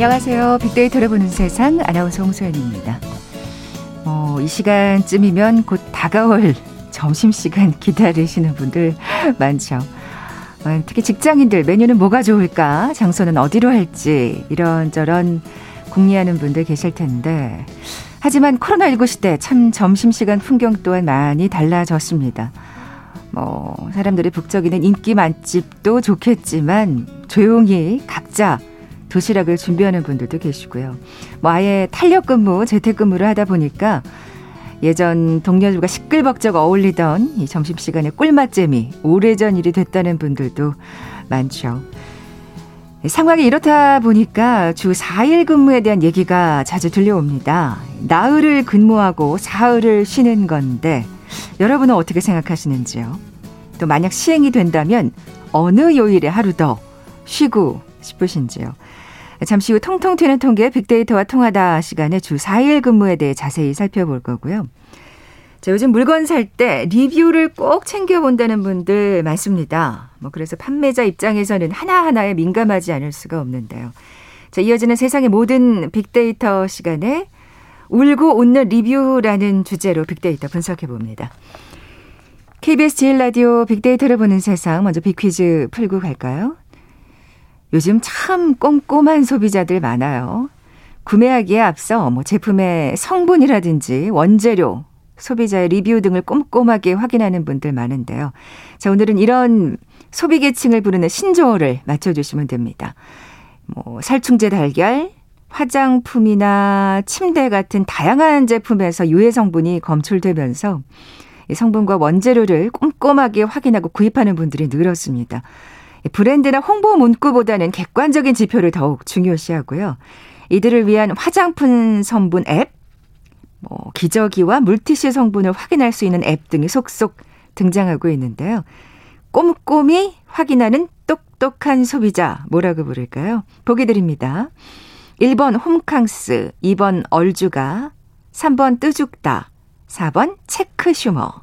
안녕하세요. 빅데이터를 보는 세상 아나운서 홍소연입니다. 어, 이 시간쯤이면 곧 다가올 점심시간 기다리시는 분들 많죠. 어, 특히 직장인들 메뉴는 뭐가 좋을까? 장소는 어디로 할지 이런저런 궁리하는 분들 계실 텐데 하지만 코로나19 시대 참 점심시간 풍경 또한 많이 달라졌습니다. 뭐 사람들이 북적이는 인기 맛집도 좋겠지만 조용히 각자 도시락을 준비하는 분들도 계시고요. 뭐 아예 탄력 근무, 재택 근무를 하다 보니까 예전 동료들과 시끌벅적 어울리던 이 점심시간의 꿀맛잼이 오래전 일이 됐다는 분들도 많죠. 상황이 이렇다 보니까 주 4일 근무에 대한 얘기가 자주 들려옵니다. 나흘을 근무하고 사흘을 쉬는 건데 여러분은 어떻게 생각하시는지요? 또 만약 시행이 된다면 어느 요일에 하루 더 쉬고 싶으신지요? 잠시 후 통통 튀는 통계 빅데이터와 통하다 시간에 주 4일 근무에 대해 자세히 살펴볼 거고요. 자, 요즘 물건 살 때 리뷰를 꼭 챙겨본다는 분들 많습니다. 뭐 그래서 판매자 입장에서는 하나하나에 민감하지 않을 수가 없는데요. 자, 이어지는 세상의 모든 빅데이터 시간에 울고 웃는 리뷰라는 주제로 빅데이터 분석해 봅니다. KBS 제일 라디오 빅데이터를 보는 세상 먼저 빅퀴즈 풀고 갈까요? 요즘 참 꼼꼼한 소비자들 많아요. 구매하기에 앞서 뭐 제품의 성분이라든지 원재료, 소비자의 리뷰 등을 꼼꼼하게 확인하는 분들 많은데요. 자, 오늘은 이런 소비 계층을 부르는 신조어를 맞춰주시면 됩니다. 뭐, 살충제 달걀, 화장품이나 침대 같은 다양한 제품에서 유해 성분이 검출되면서 성분과 원재료를 꼼꼼하게 확인하고 구입하는 분들이 늘었습니다. 브랜드나 홍보 문구보다는 객관적인 지표를 더욱 중요시하고요. 이들을 위한 화장품 성분 앱, 뭐 기저귀와 물티슈 성분을 확인할 수 있는 앱 등이 속속 등장하고 있는데요. 꼼꼼히 확인하는 똑똑한 소비자 뭐라고 부를까요? 보기 드립니다. 1번 홈캉스, 2번 얼주가, 3번 뜨죽다, 4번 체크슈머.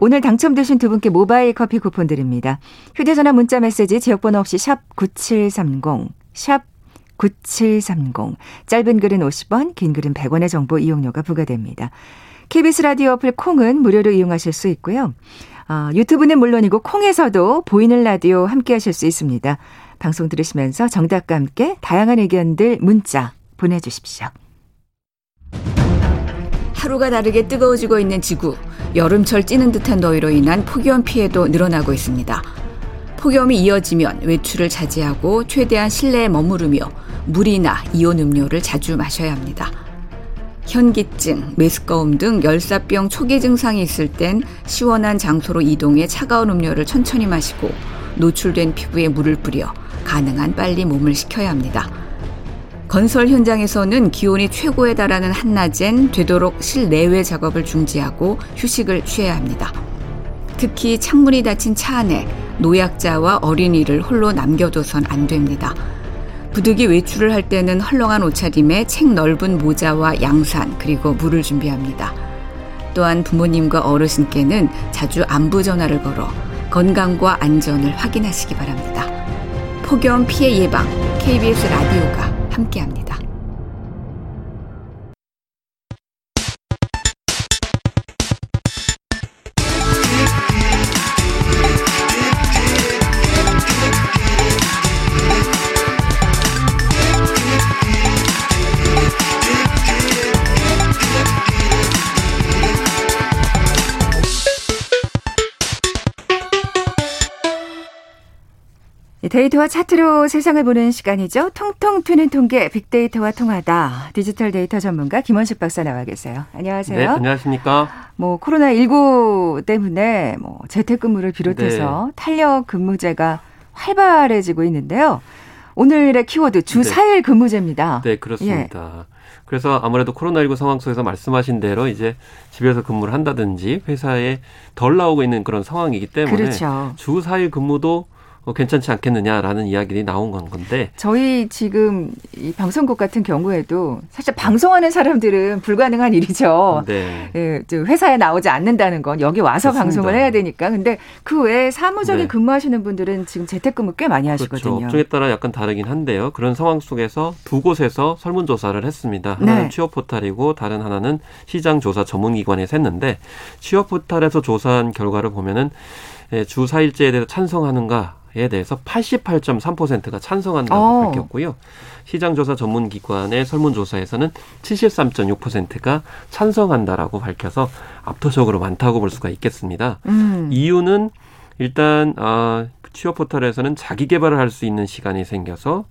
오늘 당첨되신 두 분께 모바일 커피 쿠폰 드립니다. 휴대전화 문자 메시지 지역번호 없이 샵 9730, 샵 9730. 짧은 글은 50원, 긴 글은 100원의 정보 이용료가 부과됩니다. KBS 라디오 어플 콩은 무료로 이용하실 수 있고요. 어, 유튜브는 물론이고 콩에서도 보이는 라디오 함께 하실 수 있습니다. 방송 들으시면서 정답과 함께 다양한 의견들 문자 보내주십시오. 하루가 다르게 뜨거워지고 있는 지구. 여름철 찌는 듯한 더위로 인한 폭염 피해도 늘어나고 있습니다. 폭염이 이어지면 외출을 자제하고 최대한 실내에 머무르며 물이나 이온 음료를 자주 마셔야 합니다. 현기증, 메스꺼움 등 열사병 초기 증상이 있을 땐 시원한 장소로 이동해 차가운 음료를 천천히 마시고 노출된 피부에 물을 뿌려 가능한 빨리 몸을 식혀야 합니다. 건설 현장에서는 기온이 최고에 달하는 한낮엔 되도록 실내외 작업을 중지하고 휴식을 취해야 합니다. 특히 창문이 닫힌 차 안에 노약자와 어린이를 홀로 남겨둬선 안 됩니다. 부득이 외출을 할 때는 헐렁한 옷차림에 책 넓은 모자와 양산 그리고 물을 준비합니다. 또한 부모님과 어르신께는 자주 안부 전화를 걸어 건강과 안전을 확인하시기 바랍니다. 폭염 피해 예방 KBS 라디오가 함께합니다. 데이터와 차트로 세상을 보는 시간이죠. 통통 튀는 통계 빅데이터와 통하다. 디지털 데이터 전문가 김원식 박사 나와 계세요. 안녕하세요. 네, 안녕하십니까. 뭐 코로나 19 때문에 뭐 재택근무를 비롯해서 네. 탄력 근무제가 활발해지고 있는데요. 오늘의 키워드 주 네. 4일 근무제입니다. 네, 그렇습니다. 예. 그래서 아무래도 코로나19 상황 속에서 말씀하신 대로 이제 집에서 근무를 한다든지 회사에 덜 나오고 있는 그런 상황이기 때문에 그렇죠. 주 4일 근무도 어, 괜찮지 않겠느냐라는 이야기들이 나온 건 건데 저희 지금 이 방송국 같은 경우에도 사실 방송하는 사람들은 불가능한 일이죠. 네. 예, 회사에 나오지 않는다는 건 여기 와서 그렇습니다. 방송을 해야 되니까. 근데 그 외에 사무적인 네. 근무하시는 분들은 지금 재택근무 꽤 많이 그렇죠. 하시거든요. 그렇죠. 업종에 따라 약간 다르긴 한데요. 그런 상황 속에서 두 곳에서 설문조사를 했습니다. 하나는 네. 취업 포탈이고 다른 하나는 시장 조사 전문 기관에서 했는데 취업 포탈에서 조사한 결과를 보면은 예, 주 4일제에 대해서 찬성하는가 에 대해서 88.3%가 찬성한다고 어. 밝혔고요. 시장조사 전문기관의 설문조사에서는 73.6%가 찬성한다라고 밝혀서 압도적으로 많다고 볼 수가 있겠습니다. 음. 이유는 일단 아, 취업 포털에서는 자기 개발을 할 수 있는 시간이 생겨서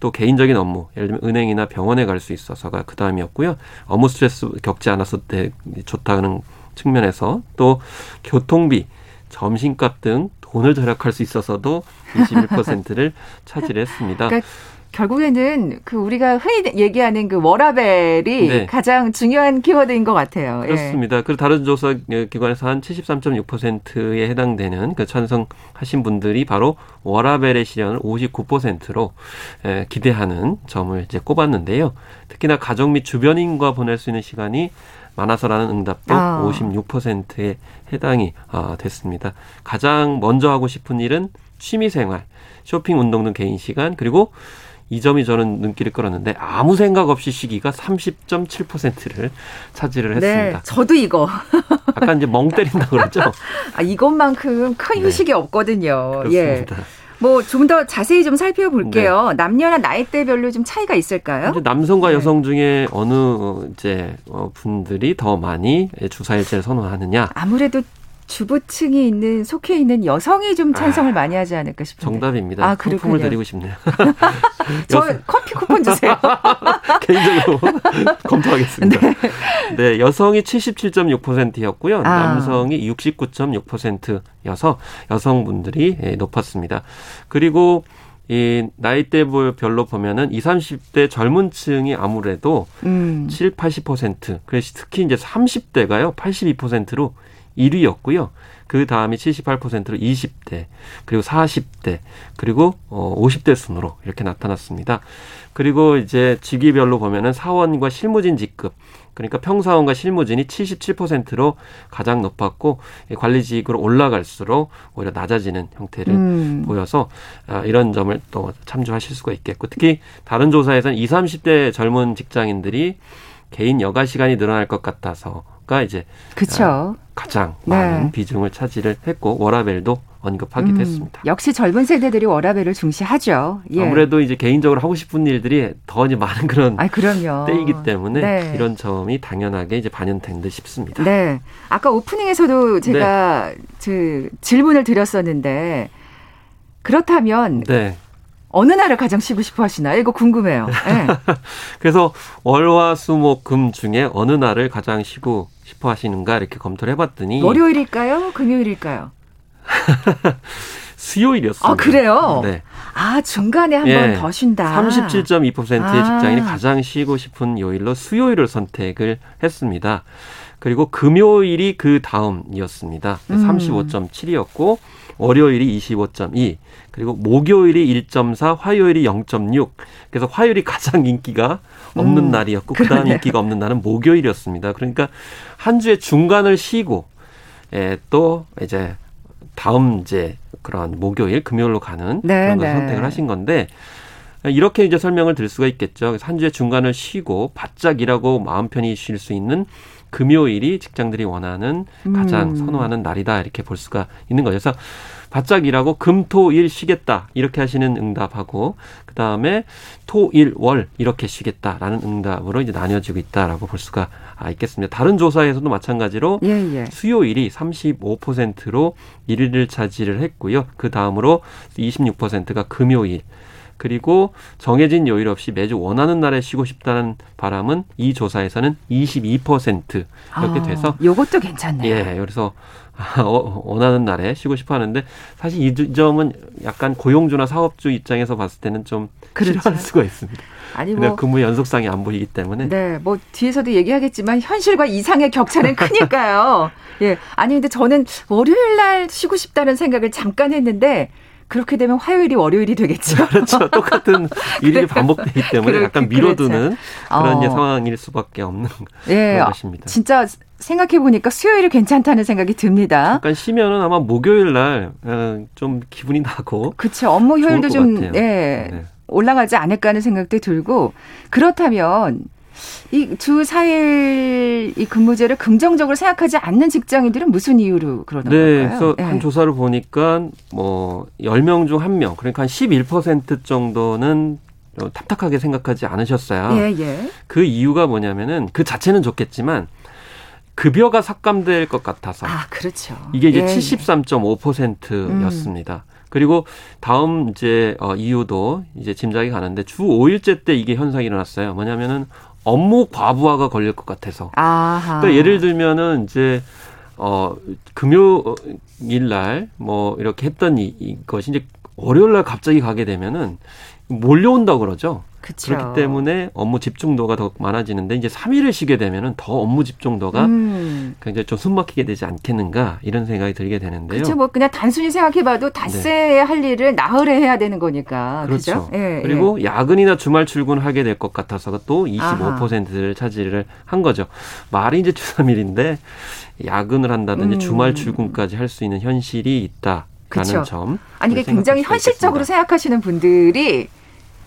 또 개인적인 업무, 예를 들면 은행이나 병원에 갈 수 있어서가 그 다음이었고요. 업무 스트레스 겪지 않았을 때 좋다는 측면에서 또 교통비, 점심값 등 돈을 절약할 수 있어서도 21%를 차지했습니다. 그러니까 결국에는 그 우리가 흔히 얘기하는 그 워라벨이 네. 가장 중요한 키워드인 것 같아요. 예. 그렇습니다. 예. 그리고 다른 조사 기관에서 한 73.6%에 해당되는 그 찬성하신 분들이 바로 워라벨의 실현을 59%로 예, 기대하는 점을 이제 꼽았는데요. 특히나 가족 및 주변인과 보낼 수 있는 시간이 많아서라는 응답도 아. 56%에 해당이 아, 됐습니다. 가장 먼저 하고 싶은 일은 취미 생활, 쇼핑, 운동 등 개인 시간 그리고 이 점이 저는 눈길을 끌었는데 아무 생각 없이 쉬기가 30.7%를 차지를 네, 했습니다. 네, 저도 이거. 약간 이제 멍 때린다 그러죠. 아, 이것만큼 큰 네. 휴식이 네. 없거든요. 예. 그렇습니다. 예. 뭐 좀 더 자세히 좀 살펴볼게요. 네. 남녀나 나이대별로 좀 차이가 있을까요? 남성과 네. 여성 중에 어느 이제 어, 분들이 더 많이 주사일제를 선호하느냐? 아무래도 주부층이 있는 속해 있는 여성이 좀 찬성을 아, 많이 하지 않을까 싶은데. 정답입니다. 아, 상품을 드리고 싶네요. 저 커피 쿠폰 주세요. 개인적으로 검토하겠습니다. 네. 네, 여성이 77.6%였고요. 아. 남성이 69.6%여서 여성분들이 예, 높았습니다. 그리고 이 나이대별로 보면은 20, 30대 젊은 층이 아무래도 음. 7, 80%, 그래서 특히 이제 30대가요, 82%로 1위였고요. 그 다음이 78%로 20대, 그리고 40대, 그리고 어 50대 순으로 이렇게 나타났습니다. 그리고 이제 직위별로 보면은 사원과 실무진 직급, 그러니까 평사원과 실무진이 77%로 가장 높았고 관리직으로 올라갈수록 오히려 낮아지는 형태를 음. 보여서 아, 이런 점을 또 참조하실 수가 있겠고 특히 다른 조사에서는 20, 30대 젊은 직장인들이 개인 여가 시간이 늘어날 것 같아서 가 이제 그쵸. 아, 가장 많은 네. 비중을 차지를 했고 워라벨도 언급하기도 음, 했습니다. 역시 젊은 세대들이 워라벨을 중시하죠. 예. 아무래도 이제 개인적으로 하고 싶은 일들이 더 이제 많은 그런 아, 그럼요. 때이기 때문에 네. 이런 점이 당연하게 이제 반영된 듯 싶습니다. 네. 아까 오프닝에서도 제가 네. 그 질문을 드렸었는데 그렇다면 네. 어느 날을 가장 쉬고 싶어 하시나요? 이거 궁금해요. 네. 그래서 월화수목금 중에 어느 날을 가장 쉬고 싶어 하시는가 이렇게 검토를 해봤더니 월요일일까요? 금요일일까요? 수요일이었어요. 아, 그래요? 네. 아, 중간에 한 번더 예, 쉰다. 37.2%의 아. 직장인이 가장 쉬고 싶은 요일로 수요일을 선택을 했습니다. 그리고 금요일이 그 다음이었습니다. 음. 35.7이었고 월요일이 25.2, 그리고 목요일이 1.4, 화요일이 0.6. 그래서 화요일이 가장 인기가 없는 음, 날이었고 그다음 인기가 없는 날은 목요일이었습니다. 그러니까 한 주의 중간을 쉬고 예, 또 이제 다음 이제 그런 목요일, 금요일로 가는 네, 그런 걸 네. 선택을 하신 건데 이렇게 이제 설명을 드릴 수가 있겠죠. 한 주의 중간을 쉬고 바짝 일하고 마음 편히 쉴 수 있는 금요일이 직장들이 원하는 가장 음. 선호하는 날이다 이렇게 볼 수가 있는 거죠. 그래서 바짝 일하고 금토일 쉬겠다 이렇게 하시는 응답하고 그 다음에 토일월 이렇게 쉬겠다라는 응답으로 이제 나뉘어지고 있다라고 볼 수가 있겠습니다. 다른 조사에서도 마찬가지로 예, 예. 수요일이 35%로 1위를 차지를 했고요. 그 다음으로 26%가 금요일. 그리고 정해진 요일 없이 매주 원하는 날에 쉬고 싶다는 바람은 이 조사에서는 22% 이렇게 돼서 아, 요것도 괜찮네요. 예, 그래서 어, 원하는 날에 쉬고 싶어 하는데 사실 이 점은 약간 고용주나 사업주 입장에서 봤을 때는 좀 그렇죠. 싫어할 수가 있습니다. 아니 뭐 근무 연속상이 안 보이기 때문에 네, 뭐 뒤에서도 얘기하겠지만 현실과 이상의 격차는 크니까요. 예. 아니 근데 저는 월요일 날 쉬고 싶다는 생각을 잠깐 했는데 그렇게 되면 화요일이 월요일이 되겠죠. 그렇죠. 똑같은 일이 반복되기 때문에 약간 미뤄두는 그렇죠. 그런 어. 상황일 수밖에 없는 예, 것입니다. 진짜 생각해 보니까 수요일이 괜찮다는 생각이 듭니다. 잠깐 쉬면은 아마 목요일 날좀 어, 기분이 나고. 그렇죠. 업무 효율도 좀 예, 네. 올라가지 않을까 하는 생각도 들고 그렇다면 이 주 4일 이 근무제를 긍정적으로 생각하지 않는 직장인들은 무슨 이유로 그러는 네, 걸까요? 그래서 네. 한 조사를 보니까 뭐 10명 중 1명, 그러니까 한 11% 정도는 답답하게 생각하지 않으셨어요. 예, 예. 그 이유가 뭐냐면은 그 자체는 좋겠지만 급여가 삭감될 것 같아서. 아, 그렇죠. 이게 이제 예, 73.5%였습니다. 음. 그리고 다음 이제 어 이유도 이제 짐작이 가는데 주 5일째 때 이게 현상이 일어났어요. 뭐냐면은 업무 과부하가 걸릴 것 같아서. 아하. 그러니까 예를 들면은 이제 어 금요일 날 뭐 이렇게 했던 이, 이것이 이제 월요일 날 갑자기 가게 되면은 몰려온다 그러죠. 그쵸. 그렇기 때문에 업무 집중도가 더 많아지는데 이제 3일을 쉬게 되면은 더 업무 집중도가 음. 굉장히 좀 숨막히게 되지 않겠는가 이런 생각이 들게 되는데요. 그렇죠. 뭐 그냥 단순히 생각해봐도 닷새 네. 할 일을 나흘에 해야 되는 거니까. 그렇죠. 예, 그리고 예. 야근이나 주말 출근하게 될 것 같아서 또 25%를 차지를 한 거죠. 말이 이제 주 3일인데 야근을 한다든지 음. 주말 출근까지 할 수 있는 현실이 있다. 라는 점. 아니 이게 굉장히 현실적으로 있겠습니다. 생각하시는 분들이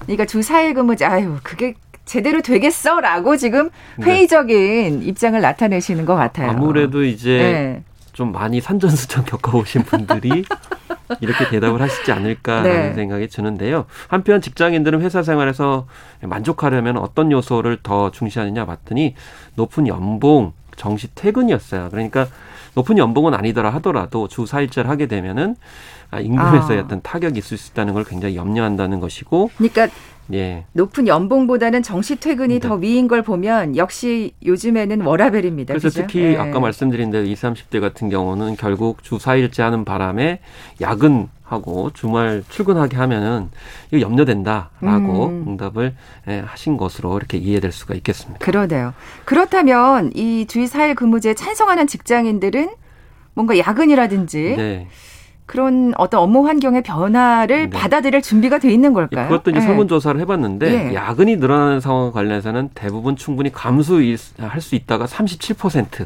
그러니까 주 4일 근무제 아유 그게 제대로 되겠어라고 지금 네. 회의적인 네. 입장을 나타내시는 것 같아요. 아무래도 이제 네. 좀 많이 산전수전 겪어오신 분들이 이렇게 대답을 하시지 않을까라는 네. 생각이 드는데요. 한편 직장인들은 회사 생활에서 만족하려면 어떤 요소를 더 중시하느냐 봤더니 높은 연봉, 정시 퇴근이었어요. 그러니까 높은 연봉은 아니더라 하더라도 주 4일째를 하게 되면은 아, 임금에서의 아. 어떤 타격이 있을 수 있다는 걸 굉장히 염려한다는 것이고. 그러니까 예. 높은 연봉보다는 정시 퇴근이 네. 더 위인 걸 보면 역시 요즘에는 워라벨입니다. 그래서 그죠? 특히 예. 아까 말씀드린 대로 20, 30대 같은 경우는 결국 주 4일째 하는 바람에 야근 하고 주말 출근하게 하면은 이거 염려된다라고 음. 응답을 예, 하신 것으로 이렇게 이해될 수가 있겠습니다. 그러네요. 그렇다면 이 주의 4일 근무제에 찬성하는 직장인들은 뭔가 야근이라든지 네. 그런 어떤 업무 환경의 변화를 네. 받아들일 준비가 돼 있는 걸까요? 그것도 이제 네. 설문조사를 해봤는데 네. 야근이 늘어나는 상황 관련해서는 대부분 충분히 감수할 수 있다가 37%.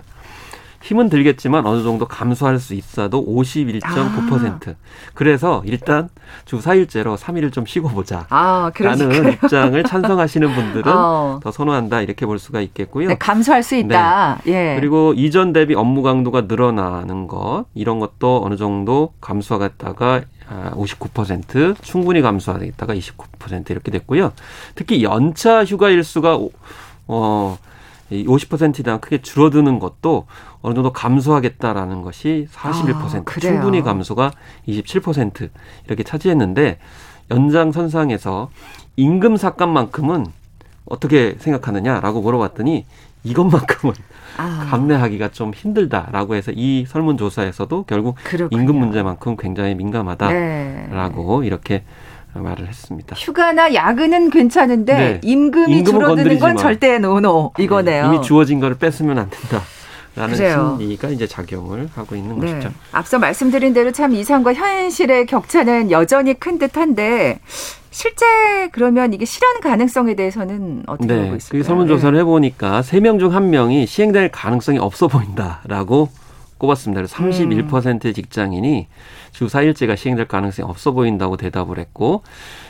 힘은 들겠지만 어느 정도 감수할 수 있어도 51.9%. 아. 그래서 일단 주 4일째로 3일을 좀 쉬고 보자. 아, 라는 입장을 찬성하시는 분들은 어. 더 선호한다 이렇게 볼 수가 있겠고요. 네, 감수할 수 있다. 네. 예. 그리고 이전 대비 업무 강도가 늘어나는 것 이런 것도 어느 정도 감수하겠다가 59% 충분히 감수하겠다가 29% 이렇게 됐고요. 특히 연차 휴가 일수가 어 이 50% 크게 줄어드는 것도 어느 정도 감소하겠다라는 것이 41%, 아, 충분히 감소가 27% 이렇게 차지했는데 연장선상에서 임금 삭감만큼은 어떻게 생각하느냐라고 물어봤더니 이것만큼은 아. 감내하기가 좀 힘들다라고 해서 이 설문조사에서도 결국 그렇군요. 임금 문제만큼 굉장히 민감하다라고 네. 이렇게 말을 했습니다. 휴가나 야근은 괜찮은데 네. 임금이 줄어드는 건 절대 노노 이거네요. 네. 이미 주어진 거를 뺏으면 안 된다. 라는 그래요. 심리가 이제 작용을 하고 있는 네. 것이죠. 앞서 말씀드린 대로 참 이상과 현실의 격차는 여전히 큰 듯한데 실제 그러면 이게 실현 가능성에 대해서는 어떻게 네. 보고 있을까요? 그 설문조사를 해보니까 세 명 중 한 명이 시행될 가능성이 없어 보인다라고 꼽았습니다. 그래서 31%의 음. 직장인이 주 4일제가 시행될 가능성이 없어 보인다고 대답을 했고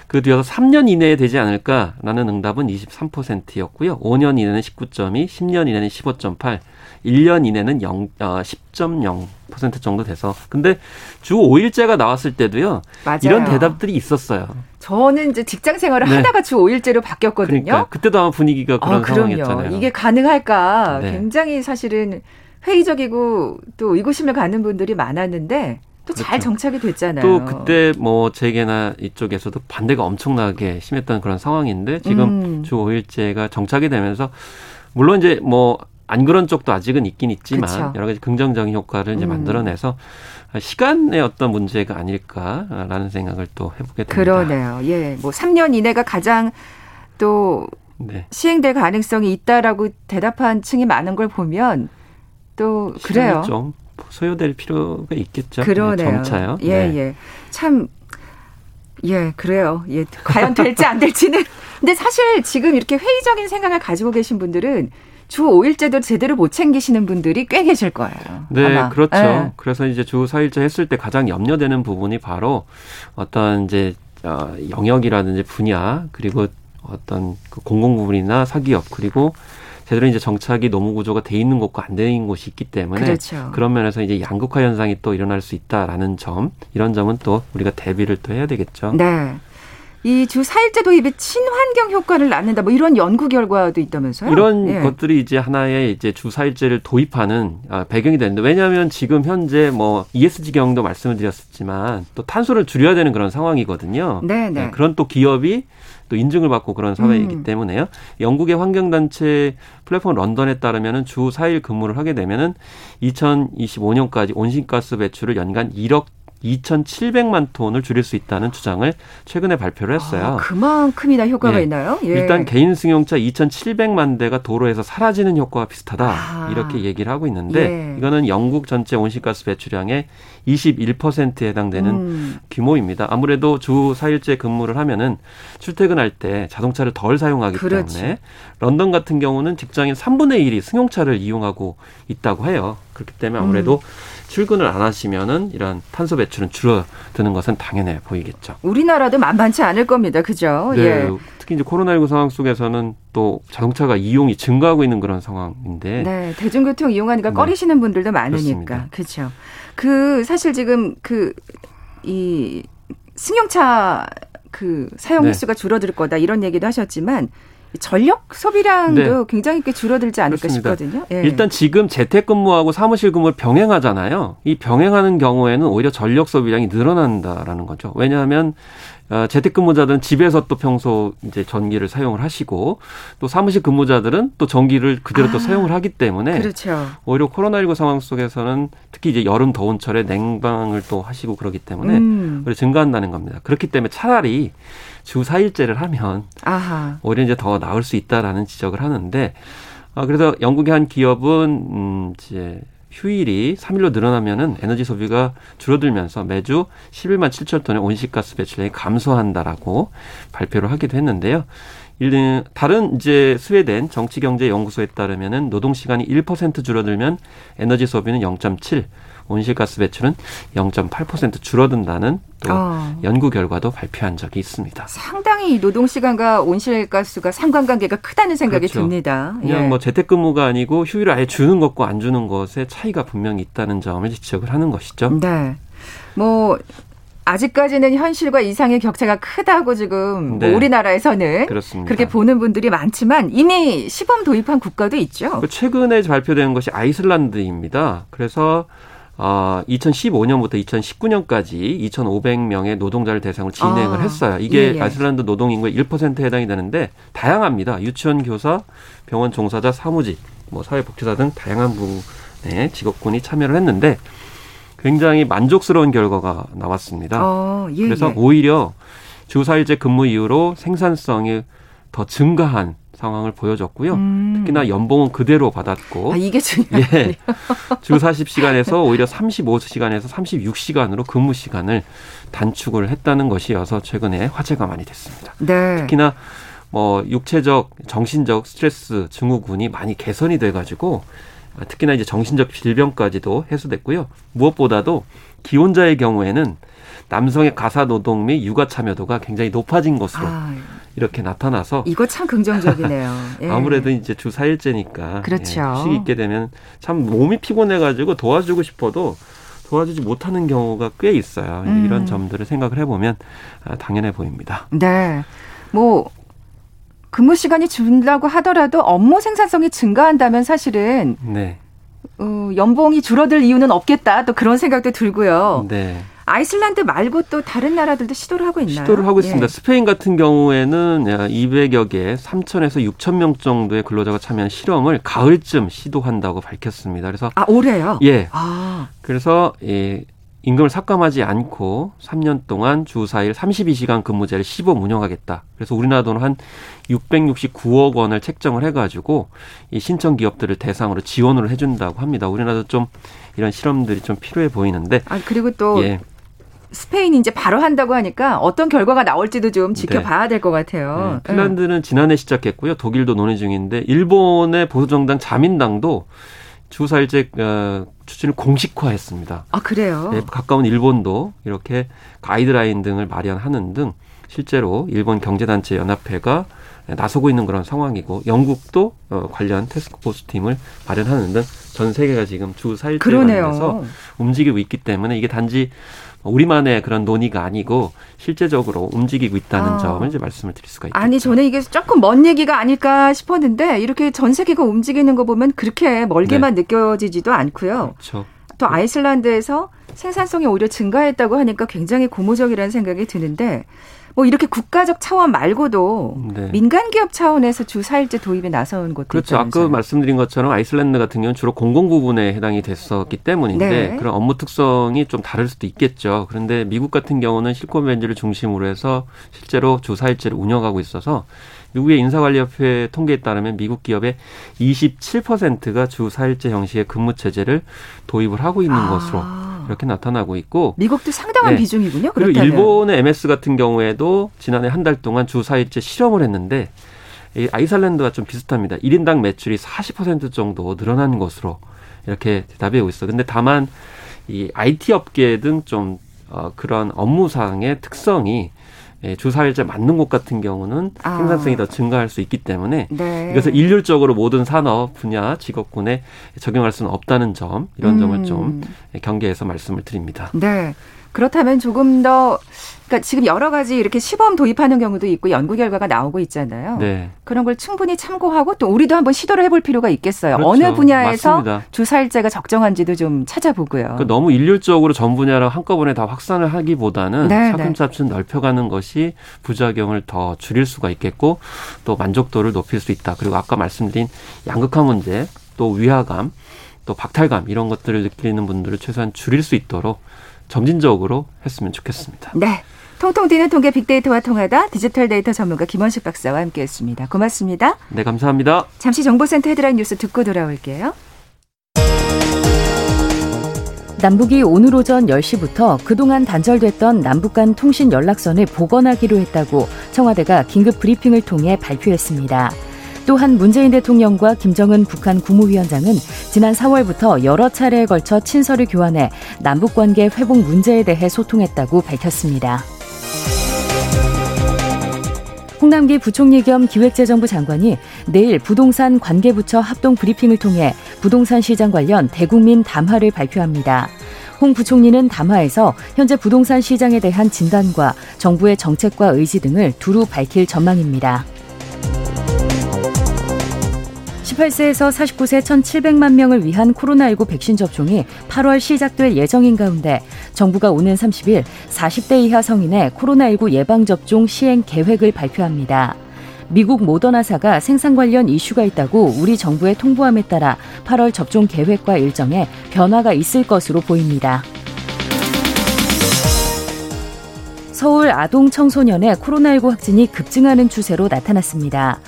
그 뒤에서 3년 이내에 되지 않을까라는 응답은 23%였고요. 5년 이내는 19.2, 10년 이내는 15.8, 1년 이내는 0, 어, 10.0% 정도 돼서 근데 주 5일제가 나왔을 때도요. 맞아요. 이런 대답들이 있었어요. 저는 이제 직장 생활을 네. 하다가 주 5일제로 바뀌었거든요. 그러니까 그때도 아마 분위기가 그런 어, 상황이었잖아요. 이게 가능할까? 네. 굉장히 사실은 회의적이고 또 의구심을 갖는 분들이 많았는데 또잘 그렇죠. 정착이 됐잖아요. 또 그때 뭐 재계나 이쪽에서도 반대가 엄청나게 심했던 그런 상황인데 지금 음. 주 5일제가 정착이 되면서 물론 이제 뭐 안 그런 쪽도 아직은 있긴 있지만 그쵸. 여러 가지 긍정적인 효과를 이제 음. 만들어내서 시간의 어떤 문제가 아닐까라는 생각을 또 해보게 됩니다. 그러네요. 예, 뭐 3년 이내가 가장 또 네. 시행될 가능성이 있다라고 대답한 층이 많은 걸 보면 또 그래요. 좀 소요될 필요가 있겠죠. 그러네요. 네, 점차요. 예, 네. 예. 참 예, 그래요. 예, 과연 될지 안 될지는. 근데 사실 지금 이렇게 회의적인 생각을 가지고 계신 분들은 주 5일제도 제대로 못 챙기시는 분들이 꽤 계실 거예요. 네, 아마. 그렇죠. 예. 그래서 이제 주 4일제 했을 때 가장 염려되는 부분이 바로 어떤 이제 어, 영역이라든지 분야 그리고 어떤 그 공공 부분이나 사기업 그리고 제대로 이제 정착이 노무 구조가 돼 있는 곳과 안 돼 있는 곳이 있기 때문에 그렇죠. 런 면에서 이제 양극화 현상이 또 일어날 수 있다라는 점 이런 점은 또 우리가 대비를 또 해야 되겠죠. 네. 이주 4일제 도입이 친환경 효과를 낳는다. 뭐 이런 연구 결과도 있다면서요? 이런 예. 것들이 이제 하나의 이제 주 사일제를 도입하는 아, 배경이 되는데 왜냐하면 지금 현재 뭐 ESG 경도 말씀을 드렸었지만 또 탄소를 줄여야 되는 그런 상황이거든요. 네, 네. 그런 또 기업이 또 인증을 받고 그런 사회이기 음. 때문에요. 영국의 환경단체 플랫폼 런던에 따르면은 주 4일 근무를 하게 되면은 2025년까지 온실가스 배출을 연간 1억 2,700만 톤을 줄일 수 있다는 주장을 최근에 발표를 했어요. 아, 그만큼이나 효과가 예. 있나요? 예. 일단 개인 승용차 2,700만 대가 도로에서 사라지는 효과가 비슷하다 아. 이렇게 얘기를 하고 있는데 예. 이거는 영국 전체 온실가스 배출량의 21%에 해당되는 음. 규모입니다. 아무래도 주 4일째 근무를 하면은 출퇴근할 때 자동차를 덜 사용하기 그렇지. 때문에 런던 같은 경우는 직장인 3분의 1이 승용차를 이용하고 있다고 해요. 그렇기 때문에 아무래도 음. 출근을 안 하시면은 이런 탄소 배출은 줄어드는 것은 당연해 보이겠죠. 우리나라도 만만치 않을 겁니다. 그죠? 네, 예. 특히 이제 코로나19 상황 속에서는 또 자동차가 이용이 증가하고 있는 그런 상황인데 네, 대중교통 이용하니까 네. 꺼리시는 분들도 많으니까. 그렇죠. 그 사실 지금 그 이 승용차 그 사용 네. 횟수가 줄어들 거다 이런 얘기도 하셨지만 전력 소비량도 굉장히 꽤 줄어들지 않을까 네. 그렇습니다. 싶거든요. 예. 일단 지금 재택근무하고 사무실 근무를 병행하잖아요. 이 병행하는 경우에는 오히려 전력 소비량이 늘어난다라는 거죠. 왜냐하면 어, 재택근무자들은 집에서 또 평소 이제 전기를 사용을 하시고 또 사무실 근무자들은 또 전기를 그대로 또 아, 사용을 하기 때문에 그렇죠. 오히려 코로나19 상황 속에서는 특히 이제 여름 더운 철에 냉방을 또 하시고 그러기 때문에 음. 오히려 증가한다는 겁니다. 그렇기 때문에 차라리 주 4일제를 하면 아하. 오히려 이제 더 나을 수 있다라는 지적을 하는데 아 그래서 영국의 한 기업은 음 이제 휴일이 3일로 늘어나면은 에너지 소비가 줄어들면서 매주 11만 7천 톤의 온실가스 배출량이 감소한다라고 발표를 하기도 했는데요. 일- 다른 이제 스웨덴 정치경제연구소에 따르면은 노동 시간이 1% 줄어들면 에너지 소비는 0.7, 온실가스 배출은 0.8% 줄어든다는 또 어. 연구 결과도 발표한 적이 있습니다. 상당히 이 노동 시간과 온실가스가 상관관계가 크다는 생각이 그렇죠. 듭니다. 그냥 예. 뭐 재택근무가 아니고 휴일을 아예 주는 것과 안 주는 것의 차이가 분명히 있다는 점을 지적을 하는 것이죠. 네. 뭐 아직까지는 현실과 이상의 격차가 크다고 지금 뭐 네. 우리나라에서는 그렇습니다. 그렇게 보는 분들이 많지만 이미 시범 도입한 국가도 있죠. 그 최근에 발표된 것이 아이슬란드입니다. 그래서 어, 2015년부터 2019년까지 2,500명의 노동자를 대상으로 진행을 아, 했어요. 이게 예, 예. 아이슬란드 노동 인구의 1%에 해당이 되는데 다양합니다. 유치원 교사, 병원 종사자, 사무직, 뭐 사회복지사 등 다양한 부분의 직업군이 참여를 했는데 굉장히 만족스러운 결과가 나왔습니다. 어, 예, 그래서 예. 오히려 주 4일제 근무 이후로 생산성이 더 증가한 상황을 보여줬고요. 음. 특히나 연봉은 그대로 받았고 아, 이게 중요해요. 예. 주 40시간에서 오히려 35시간에서 36시간으로 근무 시간을 단축을 했다는 것이어서 최근에 화제가 많이 됐습니다. 네. 특히나 뭐 육체적, 정신적 스트레스 증후군이 많이 개선이 돼 가지고 특히나 이제 정신적 질병까지도 해소됐고요. 무엇보다도 기혼자의 경우에는 남성의 가사 노동 및 육아 참여도가 굉장히 높아진 것으로 아, 이렇게 나타나서 이거 참 긍정적이네요. 예. 아무래도 이제 주 4일째니까 그렇죠. 예, 휴식이 있게 되면 참 몸이 피곤해 가지고 도와주고 싶어도 도와주지 못하는 경우가 꽤 있어요. 음. 이런 점들을 생각을 해보면 아, 당연해 보입니다. 네. 뭐 근무 시간이 준다고 하더라도 업무 생산성이 증가한다면 사실은 네. 어, 연봉이 줄어들 이유는 없겠다. 또 그런 생각도 들고요. 네. 아이슬란드 말고 또 다른 나라들도 시도를 하고 있나요? 시도를 하고 있습니다. 예. 스페인 같은 경우에는 200여 개, 3천에서 6천 명 정도의 근로자가 참여한 실험을 가을쯤 시도한다고 밝혔습니다. 그래서 아 올해요? 예, 아 그래서 예, 임금을 삭감하지 않고 3년 동안 주 4일 32시간 근무제를 시범 운영하겠다. 그래서 우리나라 돈한 669억 원을 책정을 해가지고 이 신청 기업들을 대상으로 지원을 해준다고 합니다. 우리나라도 좀 이런 실험들이 좀 필요해 보이는데 아, 그리고 또 예, 스페인이 이제 바로 한다고 하니까 어떤 결과가 나올지도 좀 지켜봐야 네. 될것 같아요. 네. 핀란드는 네. 지난해 시작했고요. 독일도 논의 중인데 일본의 보수정당 자민당도 주 4일제 어, 추진을 공식화했습니다. 아 그래요? 네, 가까운 일본도 이렇게 가이드라인 등을 마련하는 등 실제로 일본 경제단체 연합회가 나서고 있는 그런 상황이고 영국도 어, 관련 테스크포스 팀을 마련하는 등 전 세계가 지금 주 4일제 관련해서 움직이고 있기 때문에 이게 단지 우리만의 그런 논의가 아니고 실제적으로 움직이고 있다는 아. 점을 이제 말씀을 드릴 수가 있겠죠. 아니 저는 이게 조금 먼 얘기가 아닐까 싶었는데 이렇게 전 세계가 움직이는 거 보면 그렇게 멀게만 네. 느껴지지도 않고요. 그렇죠. 또 아이슬란드에서 생산성이 오히려 증가했다고 하니까 굉장히 고무적이라는 생각이 드는데 뭐 이렇게 국가적 차원 말고도 네. 민간 기업 차원에서 주 4일제 도입에 나서는 것도 그렇죠. 있다면서요. 아까 말씀드린 것처럼 아이슬란드 같은 경우는 주로 공공 부분에 해당이 됐었기 때문인데 네. 그런 업무 특성이 좀 다를 수도 있겠죠. 그런데 미국 같은 경우는 실권 벤지를 중심으로 해서 실제로 주 4일제를 운영하고 있어서 미국의 인사관리협회 통계에 따르면 미국 기업의 27%가 주 4일제 형식의 근무 체제를 도입을 하고 있는 아. 것으로 이렇게 나타나고 있고 미국도 상당한 네. 비중이군요. 그리고 그렇다면. 일본의 MS 같은 경우에도 지난해 한 달 동안 주 4일제 실험을 했는데 이 아이슬란드와 좀 비슷합니다. 1인당 매출이 40% 정도 늘어난 것으로 이렇게 대답해 오고 있어. 근데 다만 이 IT 업계 등 좀 어, 그런 업무상의 특성이 예, 주사일제 맞는 곳 같은 경우는 아. 생산성이 더 증가할 수 있기 때문에 네. 이것을 일률적으로 모든 산업 분야 직업군에 적용할 수는 없다는 점 이런 음. 점을 좀 경계해서 말씀을 드립니다. 네. 그렇다면 조금 더 그러니까 지금 여러 가지 이렇게 시범 도입하는 경우도 있고 연구 결과가 나오고 있잖아요. 네. 그런 걸 충분히 참고하고 또 우리도 한번 시도를 해볼 필요가 있겠어요. 그렇죠. 어느 분야에서 맞습니다. 주사일제가 적정한지도 좀 찾아보고요. 그러니까 너무 일률적으로 전 분야를 한꺼번에 다 확산을 하기보다는 네, 네. 차근차근 네. 넓혀가는 것이 부작용을 더 줄일 수가 있겠고 또 만족도를 높일 수 있다. 그리고 아까 말씀드린 양극화 문제, 또 위화감, 또 박탈감 이런 것들을 느끼는 분들을 최소한 줄일 수 있도록 점진적으로 했으면 좋겠습니다. 네. 통통 튀는 통계 빅데이터와 통하다 디지털 데이터 전문가 김원식 박사와 함께했습니다. 고맙습니다. 네, 감사합니다. 잠시 정보센터 헤드라인 뉴스 듣고 돌아올게요. 남북이 오늘 오전 10시부터 그동안 단절됐던 남북 간 통신 연락선을 복원하기로 했다고 청와대가 긴급 브리핑을 통해 발표했습니다. 또한 문재인 대통령과 김정은 북한 국무위원장은 지난 4월부터 여러 차례에 걸쳐 친서를 교환해 남북 관계 회복 문제에 대해 소통했다고 밝혔습니다. 홍남기 부총리 겸 기획재정부 장관이 내일 부동산 관계부처 합동 브리핑을 통해 부동산 시장 관련 대국민 담화를 발표합니다. 홍 부총리는 담화에서 현재 부동산 시장에 대한 진단과 정부의 정책과 의지 등을 두루 밝힐 전망입니다. 18세에서 49세 1,700만 명을 위한 코로나19 백신 접종이 8월 시작될 예정인 가운데 정부가 오는 30일 40대 이하 성인의 코로나19 예방접종 시행 계획을 발표합니다. 미국 모더나사가 생산 관련 이슈가 있다고 우리 정부에 통보함에 따라 8월 접종 계획과 일정에 변화가 있을 것으로 보입니다. 서울 아동 청소년의 코로나19 확진이 급증하는 추세로 나타났습니다.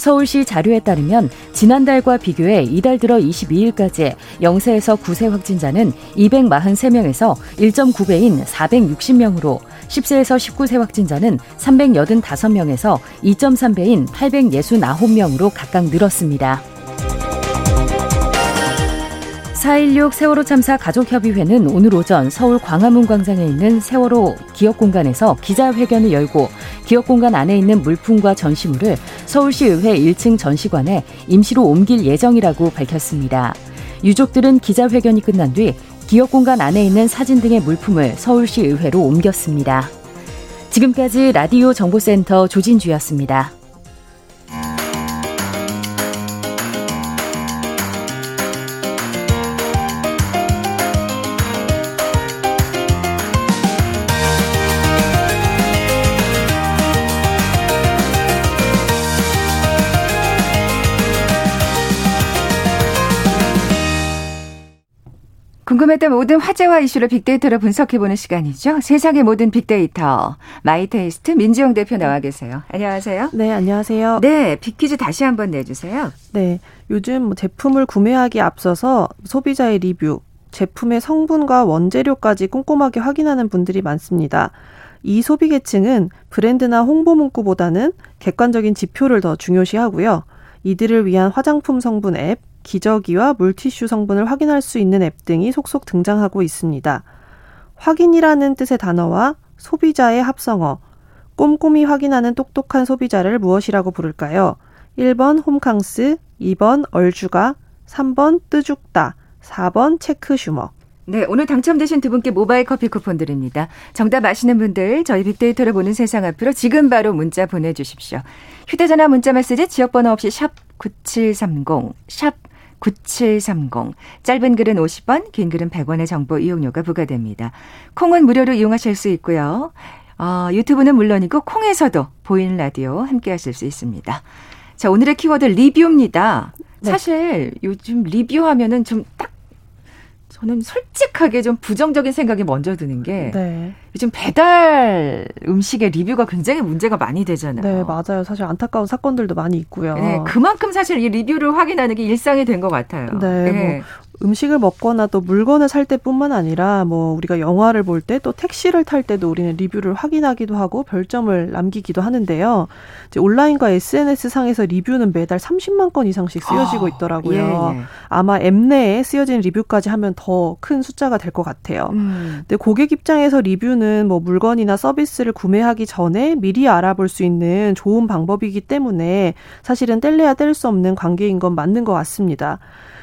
서울시 자료에 따르면 지난달과 비교해 이달 들어 22일까지 0세에서 9세 확진자는 243명에서 1.9배인 460명으로 10세에서 19세 확진자는 385명에서 2.3배인 869명으로 각각 늘었습니다. 4.16 세월호 참사 가족협의회는 오늘 오전 서울 광화문 광장에 있는 세월호 기억공간에서 기자회견을 열고 기억공간 안에 있는 물품과 전시물을 서울시의회 1층 전시관에 임시로 옮길 예정이라고 밝혔습니다. 유족들은 기자회견이 끝난 뒤 기억공간 안에 있는 사진 등의 물품을 서울시의회로 옮겼습니다. 지금까지 라디오 정보센터 조진주였습니다. 궁금했던 모든 화제와 이슈를 빅데이터로 분석해보는 시간이죠. 세상의 모든 빅데이터. 마이테이스트 민지영 대표 나와 계세요. 안녕하세요. 네, 안녕하세요. 네, 빅퀴즈 다시 한번 내주세요. 네, 요즘 뭐 제품을 구매하기 앞서서 소비자의 리뷰, 제품의 성분과 원재료까지 꼼꼼하게 확인하는 분들이 많습니다. 이 소비 계층은 브랜드나 홍보 문구보다는 객관적인 지표를 더 중요시하고요. 이들을 위한 화장품 성분 앱, 기저귀와 물티슈 성분을 확인할 수 있는 앱 등이 속속 등장하고 있습니다. 확인이라는 뜻의 단어와 소비자의 합성어, 꼼꼼히 확인하는 똑똑한 소비자를 무엇이라고 부를까요? 1번 홈캉스, 2번 얼주가, 3번 뜨죽다, 4번 체크슈머. 네, 오늘 당첨되신 두 분께 모바일 커피 쿠폰 드립니다. 정답 아시는 분들 저희 빅데이터를 보는 세상 앞으로 지금 바로 문자 보내주십시오. 휴대전화 문자 메시지 지역번호 없이 샵 9730, 샵 9730. 짧은 글은 50원, 긴 글은 100원의 정보 이용료가 부과됩니다. 콩은 무료로 이용하실 수 있고요. 어, 유튜브는 물론이고 콩에서도 보이는 라디오 함께 하실 수 있습니다. 자, 오늘의 키워드 리뷰입니다. 네. 사실 요즘 리뷰하면은 좀 딱 저는 솔직하게 좀 부정적인 생각이 먼저 드는 게 네. 요즘 배달 음식의 리뷰가 굉장히 문제가 많이 되잖아요. 네, 맞아요. 사실 안타까운 사건들도 많이 있고요. 네, 그만큼 사실 이 리뷰를 확인하는 게 일상이 된 것 같아요. 네, 네. 뭐 음식을 먹거나 또 물건을 살 때뿐만 아니라 뭐 우리가 영화를 볼 때 또 택시를 탈 때도 우리는 리뷰를 확인하기도 하고 별점을 남기기도 하는데요. 이제 온라인과 SNS 상에서 리뷰는 매달 30만 건 이상씩 쓰여지고 아, 있더라고요. 예, 예. 아마 앱 내에 쓰여진 리뷰까지 하면 더 큰 숫자가 될 것 같아요. 음. 근데 고객 입장에서 리뷰는 뭐 물건이나 서비스를 구매하기 전에 미리 알아볼 수 있는 좋은 방법이기 때문에 사실은 뗄래야 뗄 수 없는 관계인 건 맞는 것 같습니다.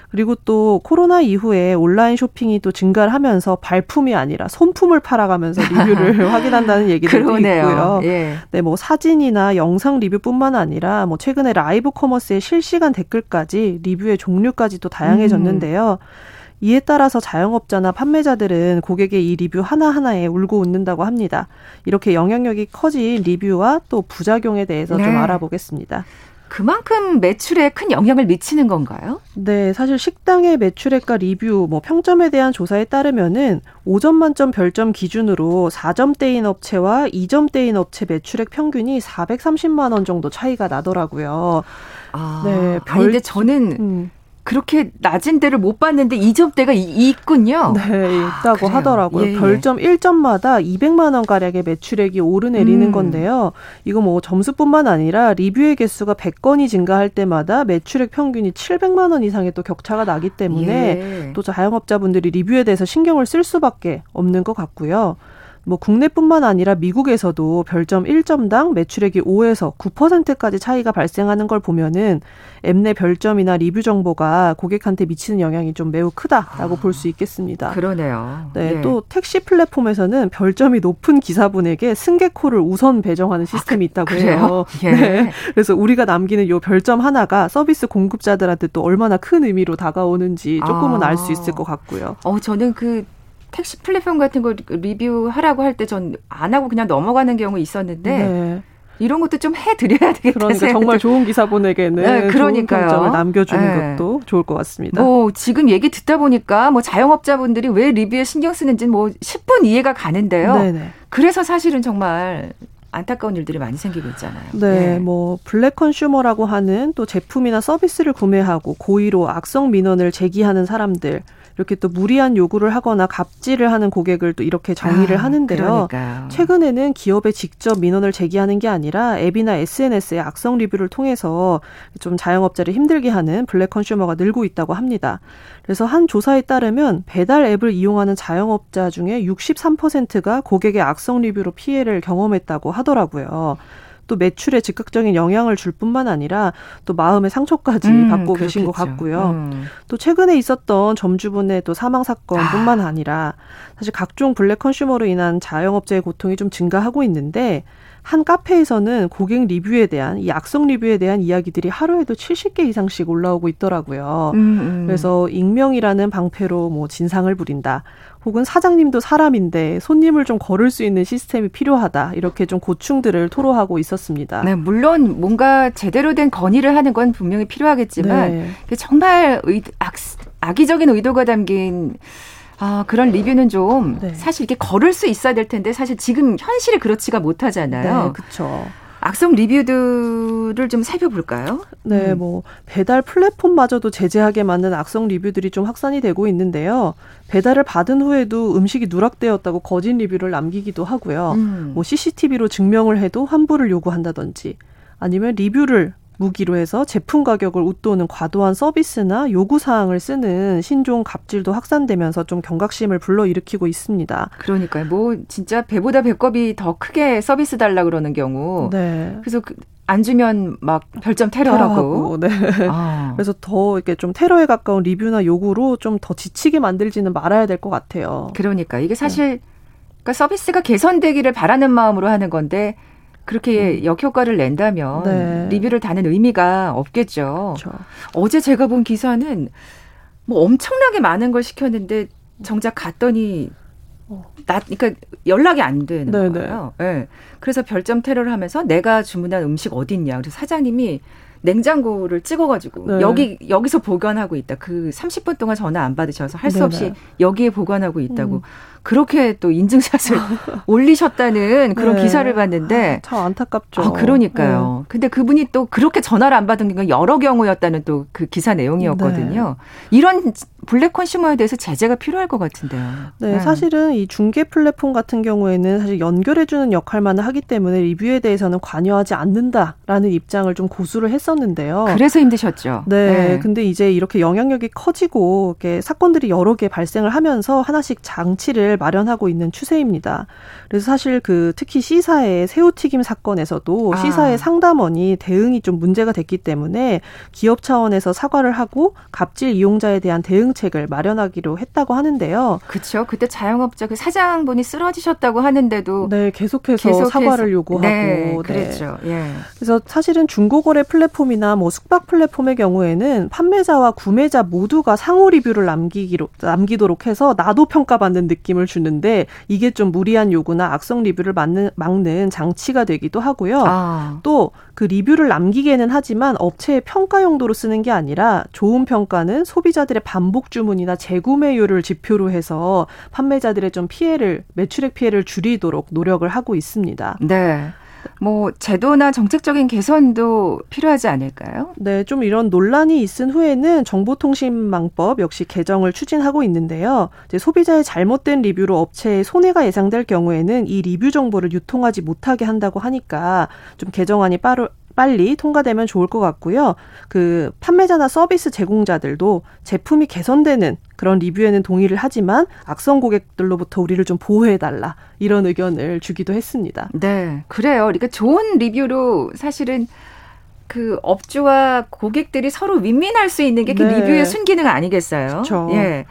그리고 또 코로나 이후에 온라인 쇼핑이 또 증가를 하면서 발품이 아니라 손품을 팔아가면서 리뷰를 확인한다는 얘기도 있고요. 예. 네, 뭐 사진이나 영상 리뷰뿐만 아니라 뭐 최근에 live commerce의 실시간 댓글까지 리뷰의 종류까지 도 다양해졌는데요. 음. 이에 따라서 자영업자나 판매자들은 고객의 이 리뷰 하나하나에 울고 웃는다고 합니다. 이렇게 영향력이 커진 리뷰와 또 부작용에 대해서 네. 좀 알아보겠습니다. 그만큼 매출에 큰 영향을 미치는 건가요? 네, 사실 식당의 매출액과 리뷰, 뭐 평점에 대한 조사에 따르면은 5점 만점 별점 기준으로 4점대인 업체와 2점대인 업체 매출액 평균이 430만 원 정도 차이가 나더라고요. 아, 네, 별... 아니, 근데 저는 음. 그렇게 낮은 데를 못 봤는데 이점대가 있군요. 네, 있다고 아, 하더라고요. 예, 예. 별점 1점마다 200만 원 가량의 매출액이 오르내리는 음. 건데요. 이거 뭐 점수뿐만 아니라 리뷰의 개수가 100건이 증가할 때마다 매출액 평균이 700만 원 이상의 또 격차가 나기 때문에 예. 또 자영업자분들이 리뷰에 대해서 신경을 쓸 수밖에 없는 것 같고요. 뭐 국내뿐만 아니라 미국에서도 별점 1점당 매출액이 5에서 9%까지 차이가 발생하는 걸 보면은 앱 내 별점이나 리뷰 정보가 고객한테 미치는 영향이 좀 매우 크다라고 아, 볼수 있겠습니다. 그러네요. 네, 예. 또 택시 플랫폼에서는 별점이 높은 기사분에게 승객코를 우선 배정하는 아, 시스템이 아, 있다고 해요. 예. 네. 그래서 우리가 남기는 요 별점 하나가 서비스 공급자들한테 또 얼마나 큰 의미로 다가오는지 조금은 아. 알수 있을 것 같고요. 어, 저는 그 택시 플랫폼 같은 거 리뷰하라고 할 때 전 안 하고 그냥 넘어가는 경우 있었는데 네. 이런 것도 좀 해드려야 되겠다. 그러니까 정말 좋은 기사분에게는 네, 그러니까요. 좋은 남겨주는 네. 것도 좋을 것 같습니다. 뭐 지금 얘기 듣다 보니까 뭐 자영업자분들이 왜 리뷰에 신경 쓰는지 뭐 10분 이해가 가는데요. 네네. 그래서 사실은 정말 안타까운 일들이 많이 생기고 있잖아요. 네, 네, 뭐 블랙 컨슈머라고 하는 또 제품이나 서비스를 구매하고 고의로 악성 민원을 제기하는 사람들 이렇게 또 무리한 요구를 하거나 갑질을 하는 고객을 또 이렇게 정의를 아, 하는데요. 그러니까요. 최근에는 기업에 직접 민원을 제기하는 게 아니라 앱이나 SNS의 악성 리뷰를 통해서 좀 자영업자를 힘들게 하는 블랙 컨슈머가 늘고 있다고 합니다. 그래서 한 조사에 따르면 배달 앱을 이용하는 자영업자 중에 63%가 고객의 악성 리뷰로 피해를 경험했다고 하더라고요. 또 매출에 즉각적인 영향을 줄 뿐만 아니라 또 마음의 상처까지 음, 받고 그렇겠죠. 계신 것 같고요. 음. 또 최근에 있었던 점주분의 또 사망 사건뿐만 아. 아니라 사실 각종 블랙 컨슈머로 인한 자영업자의 고통이 좀 증가하고 있는데 한 카페에서는 고객 리뷰에 대한 이 악성 리뷰에 대한 이야기들이 하루에도 70개 이상씩 올라오고 있더라고요. 음, 음. 그래서 익명이라는 방패로 뭐 진상을 부린다. 혹은 사장님도 사람인데 손님을 좀 걸을 수 있는 시스템이 필요하다. 이렇게 좀 고충들을 토로하고 있었습니다. 네, 물론 뭔가 제대로 된 건의를 하는 건 분명히 필요하겠지만 네. 정말 의, 악, 악의적인 의도가 담긴 아, 그런 리뷰는 좀 네. 사실 이렇게 걸을 수 있어야 될 텐데 사실 지금 현실이 그렇지가 못하잖아요. 네, 그렇죠. 악성 리뷰들을 좀 살펴볼까요? 네, 음. 뭐 배달 플랫폼마저도 제재하게 만든 악성 리뷰들이 좀 확산이 되고 있는데요. 배달을 받은 후에도 음식이 누락되었다고 거짓 리뷰를 남기기도 하고요. 음. 뭐 CCTV로 증명을 해도 환불을 요구한다든지 아니면 리뷰를 무기로 해서 제품 가격을 웃도는 과도한 서비스나 요구 사항을 쓰는 신종 갑질도 확산되면서 좀 경각심을 불러일으키고 있습니다. 그러니까요. 뭐 진짜 배보다 배꼽이 더 크게 서비스 달라 그러는 경우. 네. 그래서 그, 안 주면 막 별점 테러라고. 네. 아. 그래서 더 이렇게 좀 테러에 가까운 리뷰나 요구로 좀 더 지치게 만들지는 말아야 될 것 같아요. 그러니까 이게 사실 네. 그러니까 서비스가 개선되기를 바라는 마음으로 하는 건데 그렇게 음. 역효과를 낸다면 네. 리뷰를 다는 의미가 없겠죠. 그렇죠. 어제 제가 본 기사는 뭐 엄청나게 많은 걸 시켰는데 정작 갔더니 나 그러니까 연락이 안 되는 네네. 거예요. 예. 네. 그래서 별점 테러를 하면서 내가 주문한 음식 어디 있냐. 그래서 사장님이 냉장고를 찍어가지고 네. 여기 여기서 보관하고 있다. 그 30분 동안 전화 안 받으셔서 할 수 없이 여기에 보관하고 있다고. 음. 그렇게 또 인증샷을 올리셨다는 그런 네. 기사를 봤는데 아, 참 안타깝죠. 아, 그러니까요. 네. 근데 그분이 또 그렇게 전화를 안 받은 게 여러 경우였다는 또 그 기사 내용이었거든요. 네. 이런 블랙 컨슈머에 대해서 제재가 필요할 것 같은데요. 네, 네, 사실은 이 중개 플랫폼 같은 경우에는 사실 연결해주는 역할만 하기 때문에 리뷰에 대해서는 관여하지 않는다라는 입장을 좀 고수를 했었는데요. 그래서 힘드셨죠. 네, 네. 근데 이제 이렇게 영향력이 커지고 이렇게 사건들이 여러 개 발생을 하면서 하나씩 장치를 마련하고 있는 추세입니다. 그래서 사실 그 특히 시사의 새우튀김 사건에서도 아. 시사의 상담원이 대응이 좀 문제가 됐기 때문에 기업 차원에서 사과를 하고 갑질 이용자에 대한 대응책을 마련하기로 했다고 하는데요. 그렇죠. 그때 자영업자 그 사장분이 쓰러지셨다고 하는데도 네 계속해서, 계속해서 사과를 요구하고 네, 네. 그랬죠. 네. 예. 그래서 사실은 중고거래 플랫폼이나 뭐 숙박 플랫폼의 경우에는 판매자와 구매자 모두가 상호 리뷰를 남기기로 남기도록 해서 나도 평가받는 느낌 을 주는데 이게 좀 무리한 요구나 악성 리뷰를 막는, 막는 장치가 되기도 하고요. 아. 또그 리뷰를 남기게는 하지만 업체의 평가 용도로 쓰는 게 아니라 좋은 평가는 소비자들의 반복 주문이나 재구매율을 지표로 해서 판매자들의 좀 피해를 매출액 피해를 줄이도록 노력을 하고 있습니다. 네. 뭐 제도나 정책적인 개선도 필요하지 않을까요? 네, 좀 이런 논란이 있은 후에는 정보통신망법 역시 개정을 추진하고 있는데요. 소비자의 잘못된 리뷰로 업체에 손해가 예상될 경우에는 이 리뷰 정보를 유통하지 못하게 한다고 하니까 좀 개정안이 빠르 빨리 통과되면 좋을 것 같고요. 그 판매자나 서비스 제공자들도 제품이 개선되는 그런 리뷰에는 동의를 하지만 악성 고객들로부터 우리를 좀 보호해달라 이런 의견을 주기도 했습니다. 네, 그래요. 그러니까 좋은 리뷰로 사실은 그 업주와 고객들이 서로 윈윈할 수 있는 게그 네. 리뷰의 순기능 아니겠어요? 그렇죠. 예.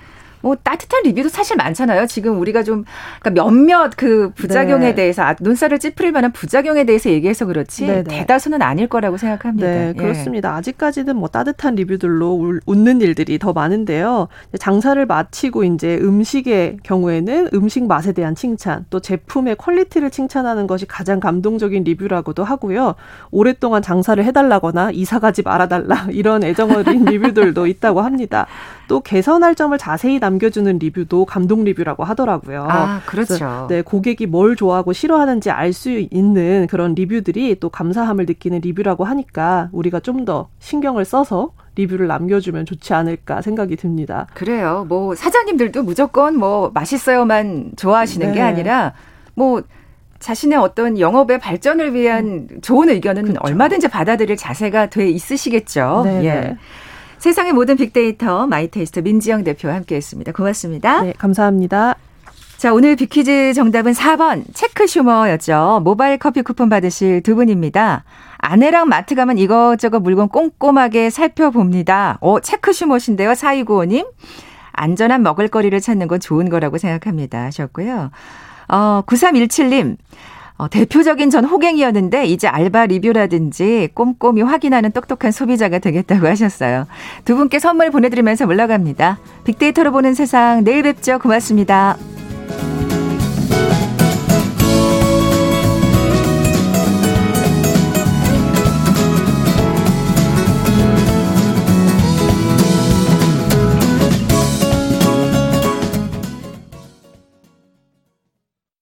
뭐 따뜻한 리뷰도 사실 많잖아요. 지금 우리가 좀 그러니까 몇몇 그 부작용에 네. 대해서 아, 눈살을 찌푸릴 만한 부작용에 대해서 얘기해서 그렇지 네네. 네. 대다수는 아닐 거라고 생각합니다. 네, 예. 그렇습니다. 예. 아직까지는 뭐 따뜻한 리뷰들로 웃는 일들이 더 많은데요. 장사를 마치고 이제 음식의 경우에는 음식 맛에 대한 칭찬, 또 제품의 quality를 칭찬하는 것이 가장 감동적인 리뷰라고도 하고요. 오랫동안 장사를 해달라거나 이사 가지 말아달라 이런 애정 어린 리뷰들도 있다고 합니다. 또 개선할 점을 자세히 남 남겨주는 리뷰도 감동 리뷰라고 하더라고요. 아, 그렇죠. 네, 고객이 뭘 좋아하고 싫어하는지 알 수 있는 그런 리뷰들이 또 감사함을 느끼는 리뷰라고 하니까 우리가 좀 더 신경을 써서 리뷰를 남겨주면 좋지 않을까 생각이 듭니다. 그래요. 뭐 사장님들도 무조건 뭐 맛있어요만 좋아하시는 네. 게 아니라 뭐 자신의 어떤 영업의 발전을 위한 좋은 의견은 그렇죠. 얼마든지 받아들일 자세가 돼 있으시겠죠. 네. 예. 네. 세상의 모든 빅데이터 마이테이스트 민지영 대표와 함께했습니다. 고맙습니다. 네, 감사합니다. 자, 오늘 빅퀴즈 정답은 4번 체크슈머였죠. 모바일 커피 쿠폰 받으실 두 분입니다. 아내랑 마트 가면 이것저것 물건 꼼꼼하게 살펴봅니다. 어, 체크슈머신데요. 4295님. 안전한 먹을거리를 찾는 건 좋은 거라고 생각합니다. 하셨고요. 어, 9317님. 어, 대표적인 전 호갱이었는데 이제 알바 리뷰라든지 꼼꼼히 확인하는 똑똑한 소비자가 되겠다고 하셨어요. 두 분께 선물 보내드리면서 물러갑니다. 빅데이터로 보는 세상 내일 뵙죠. 고맙습니다.